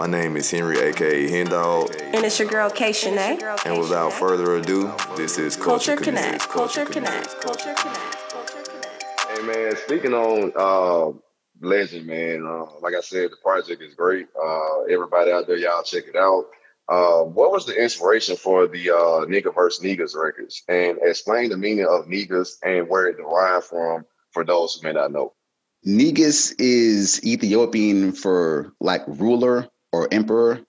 My name is Henry, aka Hendog. And it's your girl K Shanae. And without further ado, this is Culture, Culture Connect. Culture Connect. Culture Connect. Hey man, speaking on uh, Legend, man, uh, like I said, the project is great. Uh, everybody out there, y'all check it out. Uh, what was the inspiration for the uh, Nigga vs. Negus records? And explain the meaning of Negus and where it derived from for those who may not know. Negus is Ethiopian for like ruler or emperor.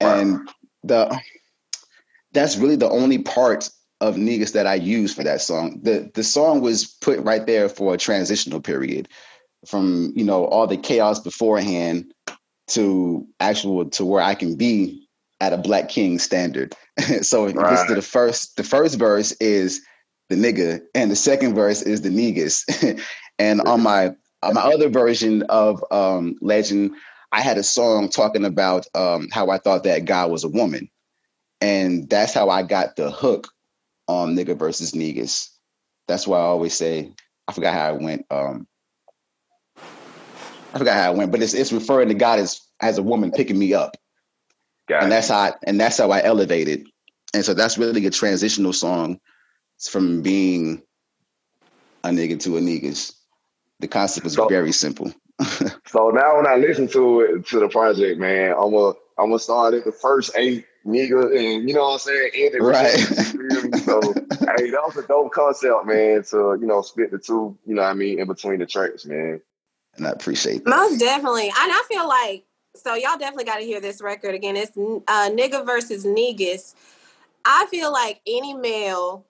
And the that's really the only part of Negus that I use for that song. The the song was put right there for a transitional period from, you know, all the chaos beforehand to actual to where I can be at a black king standard. so right. the first the first verse is the nigga and the second verse is the negus. and on my on my other version of um, Legend, I had a song talking about um, how I thought that God was a woman. And that's how I got the hook on nigga versus negus. That's why I always say, I forgot how it went. Um, I forgot how it went, but it's it's referring to God as as a woman picking me up. Got and it. that's how I, and that's how I elevated. And so that's really a transitional song from being a nigga to a negus. The concept is so, very simple. so now when I listen to it to the project, man, I'm gonna I'm gonna start at the first eight nigga and you know what I'm saying, end it right. so hey, that was a dope concept, man, to you know split the two, you know what I mean, in between the tracks, man. And I appreciate that. Most definitely. And I feel like so y'all definitely gotta hear this record again. It's uh nigga versus negus. I feel like any male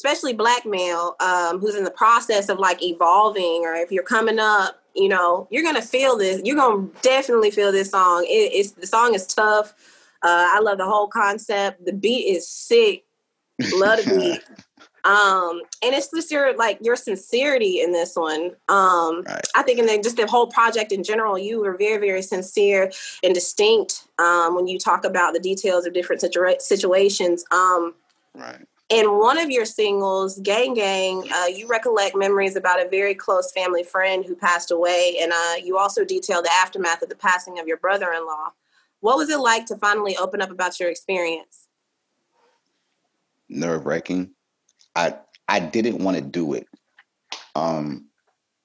especially black male um, who's in the process of like evolving or if you're coming up you know you're gonna feel this you're gonna definitely feel this song. It, it's the song is tough. Uh, i love the whole concept. The beat is sick. Love the beat. Um and it's just your like your sincerity in this one. Um right. i think in the, just the whole project in general you were very very sincere and distinct um when you talk about the details of different situa- situations. Um right in one of your singles, Gang Gang, uh, you recollect memories about a very close family friend who passed away, and uh, you also detail the aftermath of the passing of your brother in law. What was it like to finally open up about your experience? Nerve wracking. I I didn't want to do it. Um,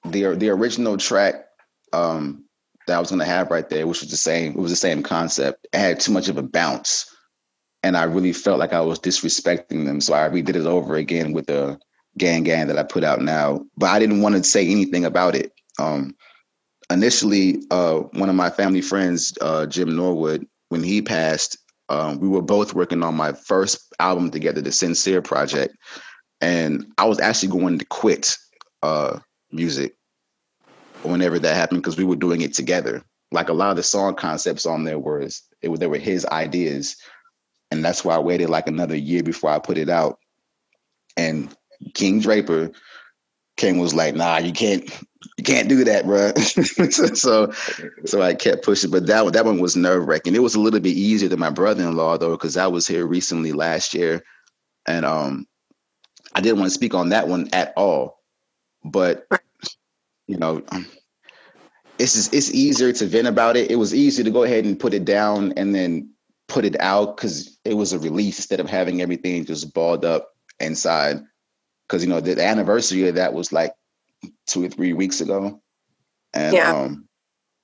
the the original track um, that I was going to have right there, which was the same, it was the same concept. It had too much of a bounce and I really felt like I was disrespecting them. So I redid it over again with the gang gang that I put out now. But I didn't want to say anything about it. Um, initially, uh, one of my family friends, uh, Jim Norwood, when he passed, um, we were both working on my first album together, the Sincere Project, and I was actually going to quit uh, music whenever that happened because we were doing it together. Like a lot of the song concepts on there was it they were his ideas and that's why I waited like another year before I put it out. And King Draper came was like, "Nah, you can't, you can't do that, bro." so, so I kept pushing, but that that one was nerve wracking. It was a little bit easier than my brother in law though, because I was here recently last year, and um, I didn't want to speak on that one at all. But you know, it's just, it's easier to vent about it. It was easy to go ahead and put it down and then put it out because it was a release instead of having everything just balled up inside. Because you know the, anniversary of that was like two or three weeks ago, and yeah. um,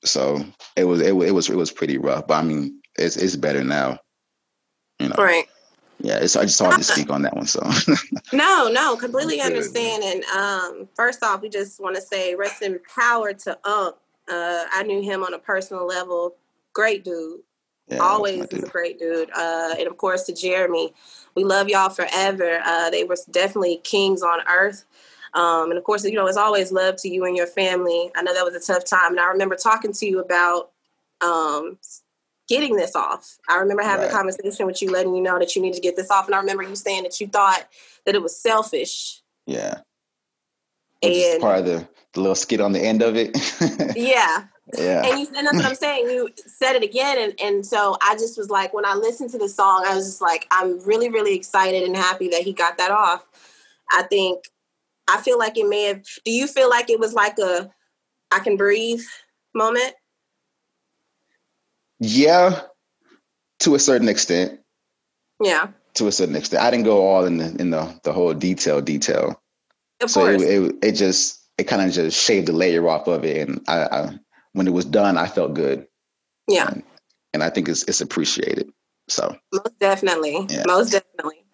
so it was it, it was it was pretty rough. But I mean, it's it's better now. You know, right? Yeah, it's I just hard to speak on that one. So no, no, completely understand. And um, first off, we just want to say rest in power to Ump. Uh, I knew him on a personal level. Great dude. Yeah, Always is a great dude. Uh, and of course to Jeremy, we love y'all forever. Uh, they were definitely kings on earth. Um, and of course, you know, it's always love to you and your family. I know that was a tough time. And I remember talking to you about um, getting this off. I remember having right. a conversation with you, letting you know that you need to get this off. And I remember you saying that you thought that it was selfish. Yeah. Which and part of the, the little skit on the end of it. yeah. Yeah. And, you, and that's what I'm saying. You said it again. And, and so I just was like, when I listened to the song, I was just like, I'm really, really excited and happy that he got that off. I think, I feel like it may have, do you feel like it was like a, I can breathe moment? Yeah, to a certain extent. Yeah. To a certain extent, I didn't go all in the in the the whole detail detail. Of so course. it, it it just it kind of just shaved the layer off of it, and I, I when it was done, I felt good. yeah. And, and I think it's it's appreciated. So Most definitely. Yeah. Most definitely.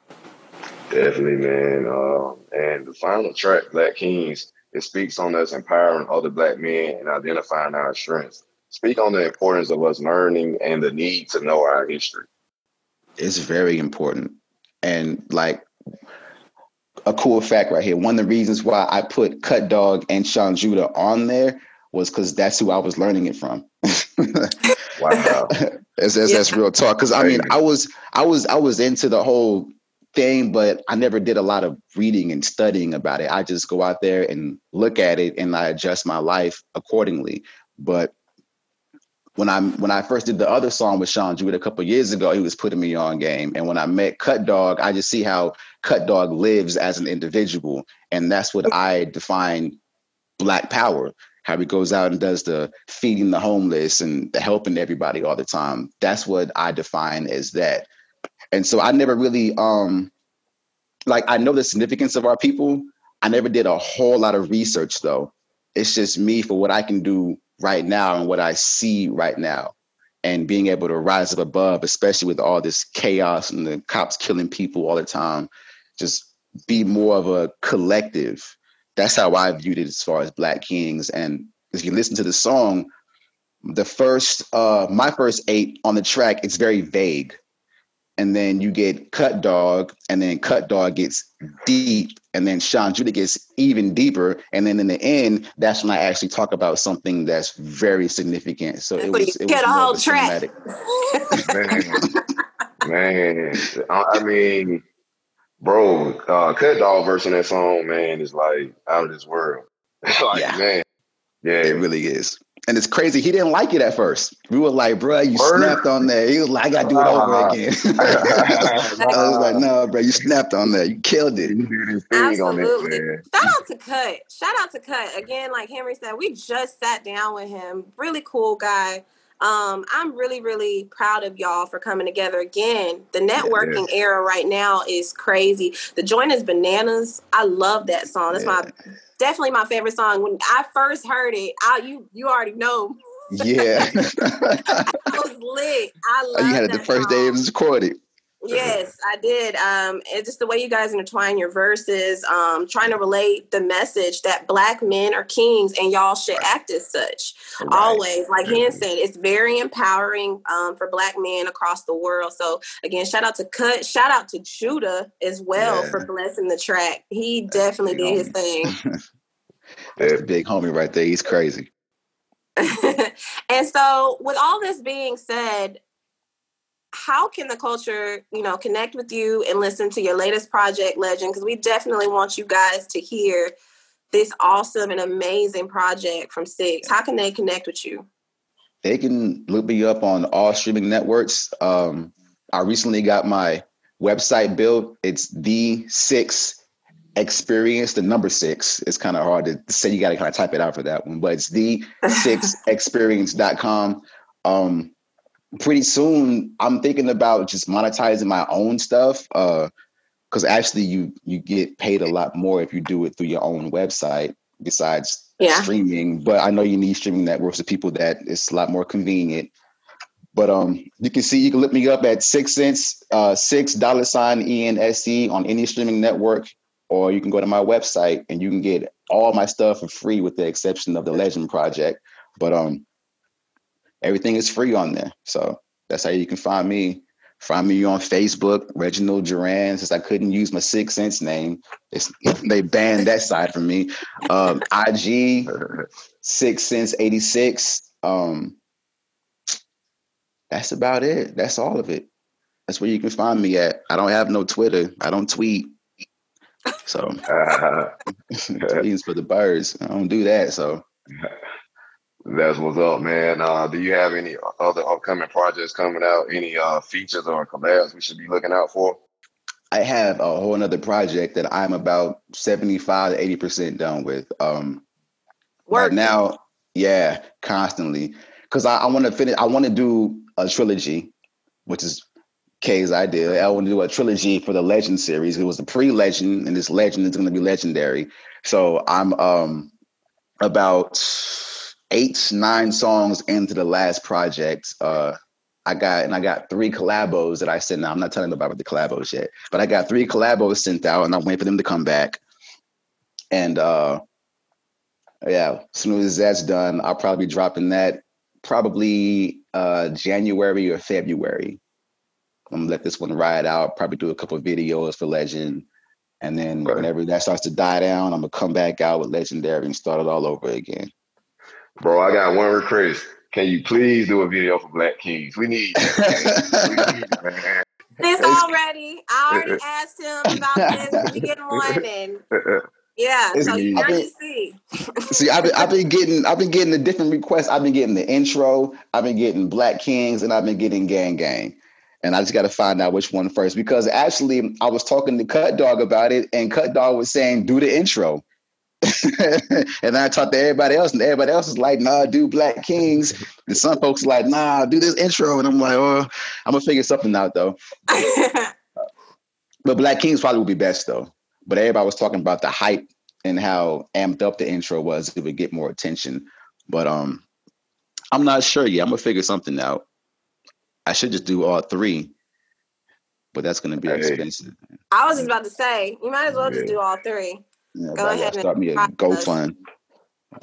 Definitely, man. Um, and the final track, Black Kings, it speaks on us empowering other black men and identifying our strengths. Speak on the importance of us learning and the need to know our history. it's very important. And like a cool fact right here. One of the reasons why I put Cut Dog and Sean Judah on there was because that's who I was learning it from. Wow. That's, that's, that's real talk. Because I mean, I was I was I was into the whole thing, but I never did a lot of reading and studying about it. I just go out there and look at it, and I adjust my life accordingly. But when I when I first did the other song with Sean Judah a couple years ago, he was putting me on game. And when I met Cut Dog, I just see how Cut Dog lives as an individual, and that's what I define Black Power. How he goes out and does the feeding the homeless and the helping everybody all the time. That's what I define as that. And so I never really um like I know the significance of our people. I never did a whole lot of research though. It's just me for what I can do right now and what I see right now. And being able to rise up above, especially with all this chaos and the cops killing people all the time, just be more of a collective. That's how I viewed it as far as Black Kings. And if you listen to the song, the first, uh, my first eight on the track, it's very vague and then you get Cut Dog, and then Cut Dog gets deep, and then Sean Judah gets even deeper, and then in the end, that's when I actually talk about something that's very significant. So it was you it get was a more whole track. man, man. I, I mean, bro, uh, Cut Dog verse in that song, man, is like out of this world. like, Yeah. man, yeah, It really is. And it's crazy. He didn't like it at first. We were like, bro, you Word. snapped on that. He was like, I gotta do it over again. I was like, no, bro, you snapped on that. You killed he it. did his thing on Absolutely. it. Shout out to Cut. Shout out to Cut. Again, like Henry said, we just sat down with him. Really cool guy. Um, I'm really, really proud of y'all for coming together again. The networking era right now is crazy. The joint is bananas. I love that song. That's my definitely my favorite song. When I first heard it, I you you already know Yeah. I was lit. I love it. you had it the first day it was recorded. Yes, I did. Um, it's just the way you guys intertwine your verses, um, trying to relate the message that black men are kings and y'all should act as such. Always, like Hen said, it's very empowering um, for black men across the world. So again, shout out to Cut, shout out to Judah as well Yeah. for blessing the track. He definitely did his thing. Big homie right there. He's crazy. and so, with all this being said, how can the culture, you know, connect with you and listen to your latest project, Legend? Because we definitely want you guys to hear this awesome and amazing project from Six. How can they connect with you? They can look me up on all streaming networks. Um, I recently got my website built. It's the six experience, the number six. It's kind of hard to say. You got to kind of type it out for that one, but it's the six experience.com. Um, pretty soon, I'm thinking about just monetizing my own stuff. Uh, because actually, you you get paid a lot more if you do it through your own website. Besides Yeah. streaming, but I know you need streaming networks of people that it's a lot more convenient. But um, you can see you can look me up at six cents, uh, six dollar sign E N S E on any streaming network, or you can go to my website and you can get all my stuff for free, with the exception of the Legend Project. But um, everything is free on there, so that's how you can find me. Find me on Facebook, Reginald Duran, since I couldn't use my Six Cents name. They banned that side from me. Um, IG, Six Cents 86. Um, that's about it. That's all of it. That's where you can find me at. I don't have no Twitter. I don't tweet. So tweeting's for the birds. I don't do that. So That's what's up, man. Uh, do you have any other upcoming projects coming out? Any uh, features or collabs we should be looking out for? I have a whole nother project that I'm about 75 to 80% done with. Um, Work right now, yeah, constantly. Because I, I want to finish, I want to do a trilogy, which is K's idea. I want to do a trilogy for the Legend series. It was a pre-legend, and this legend is going to be legendary. So I'm um about eight, nine songs into the last project. Uh, I got and I got three collabos that I sent out. I'm not telling nobody about the collabos yet, but I got three collabos sent out, and I'm waiting for them to come back. And uh, yeah, as soon as that's done, I'll probably be dropping that probably uh, January or February. I'm gonna let this one ride out. Probably do a couple videos for Legend, and then right. whenever that starts to die down, I'm gonna come back out with Legendary and start it all over again. Bro, I got one request. Can you please do a video for Black Kings? We need that, This already. I already asked him about this. We get one and yeah, so you got to see. see, I've been, I've been getting I've been getting the different requests. I've been getting the intro, I've been getting Black Kings, and I've been getting Gang Gang. And I just got to find out which one first because actually I was talking to Cut Dog about it, and Cut Dog was saying do the intro. and then I talked to everybody else, and everybody else is like, "Nah, do Black Kings." And some folks like, "Nah, do this intro." And I'm like, "Oh, I'm gonna figure something out though." but Black Kings probably would be best though. But everybody was talking about the hype and how amped up the intro was; it would get more attention. But um, I'm not sure yet. I'm gonna figure something out. I should just do all three, but that's gonna be hey. expensive. I was just about to say, you might as well yeah. just do all three. Yeah, Go ahead and me a GoFund.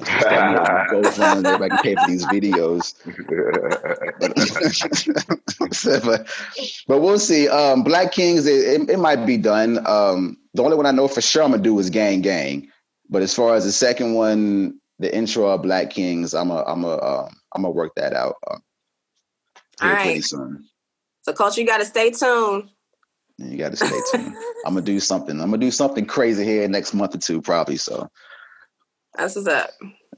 GoFund, everybody can pay for these videos. but, but, we'll see. Um, Black Kings, it, it, it, might be done. Um, the only one I know for sure I'm gonna do is Gang Gang. But as far as the second one, the intro of Black Kings, I'm a, I'm a, uh, I'm gonna work that out. Uh, All right. Soon. So, culture, you got to stay tuned. You got to stay tuned. I'm gonna do something. I'm gonna do something crazy here next month or two, probably. So that's what's up.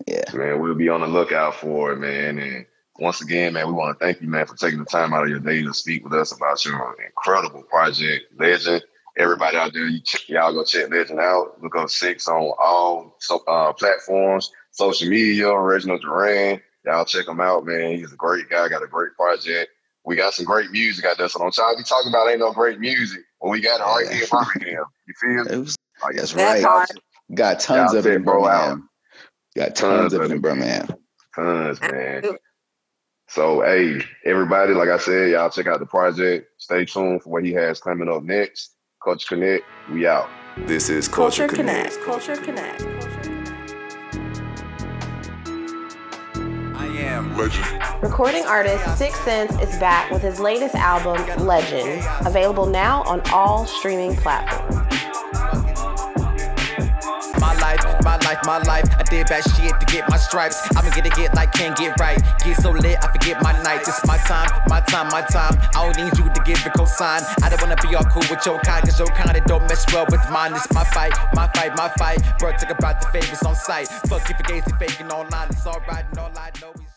Yeah, man. We'll be on the lookout for it, man. And once again, man, we want to thank you, man, for taking the time out of your day to speak with us about your incredible project, Legend. Everybody out there, you check, y'all go check Legend out. Look up Six on all so, uh, platforms, social media. Reginald Duran, y'all check him out, man. He's a great guy. Got a great project we got some great music out there. So don't try to be talking about ain't no great music when we got it right here in Birmingham. You feel me? Was, oh, that's right. Part. Got tons of it in Birmingham. Got tons, tons of it in Birmingham. Tons, man. So hey, everybody, like I said, y'all check out the project. Stay tuned for what he has coming up next. Culture Connect, we out. This is Culture, Culture Connect. Connect. Culture Connect. Am Legend. Recording artist Six Sense is back with his latest album, Legend, available now on all streaming platforms. My life, my life, my life. I did bad shit to get my stripes. I'ma get it get like can't get right. Get so lit, I forget my night. It's my time, my time, my time. I don't need you to give a cosign. I don't wanna be all cool with your kind, cause your kind it don't mess well with mine. It's my fight, my fight, my fight. Bro, talk about the favors on sight. Fuck if you gazing faking online. It's alright, and all I know is